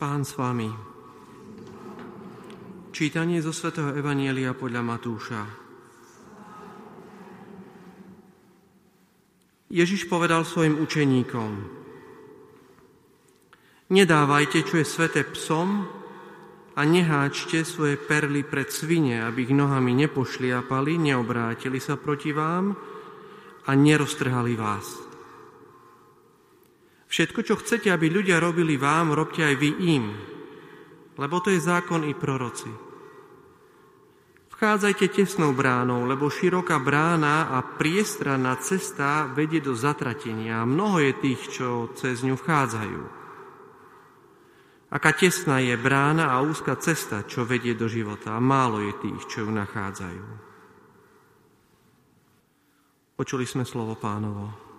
Pán s vami. Čítanie zo svätého Evanielia podľa Matúša. Ježiš povedal svojim učeníkom, Nedávajte, čo je sveté psom a neháčte svoje perly pred svine, aby ich nohami nepošliapali, neobrátili sa proti vám a neroztrhali vás. Všetko, čo chcete, aby ľudia robili vám, robte aj vy im, lebo to je zákon i proroci. Vchádzajte tesnou bránou, lebo široká brána a priestranná cesta vedie do zatratenia mnoho je tých, čo cez ňu vchádzajú. Aká tesná je brána a úzka cesta, čo vedie do života a málo je tých, čo ju nachádzajú. Počuli sme slovo pánovo.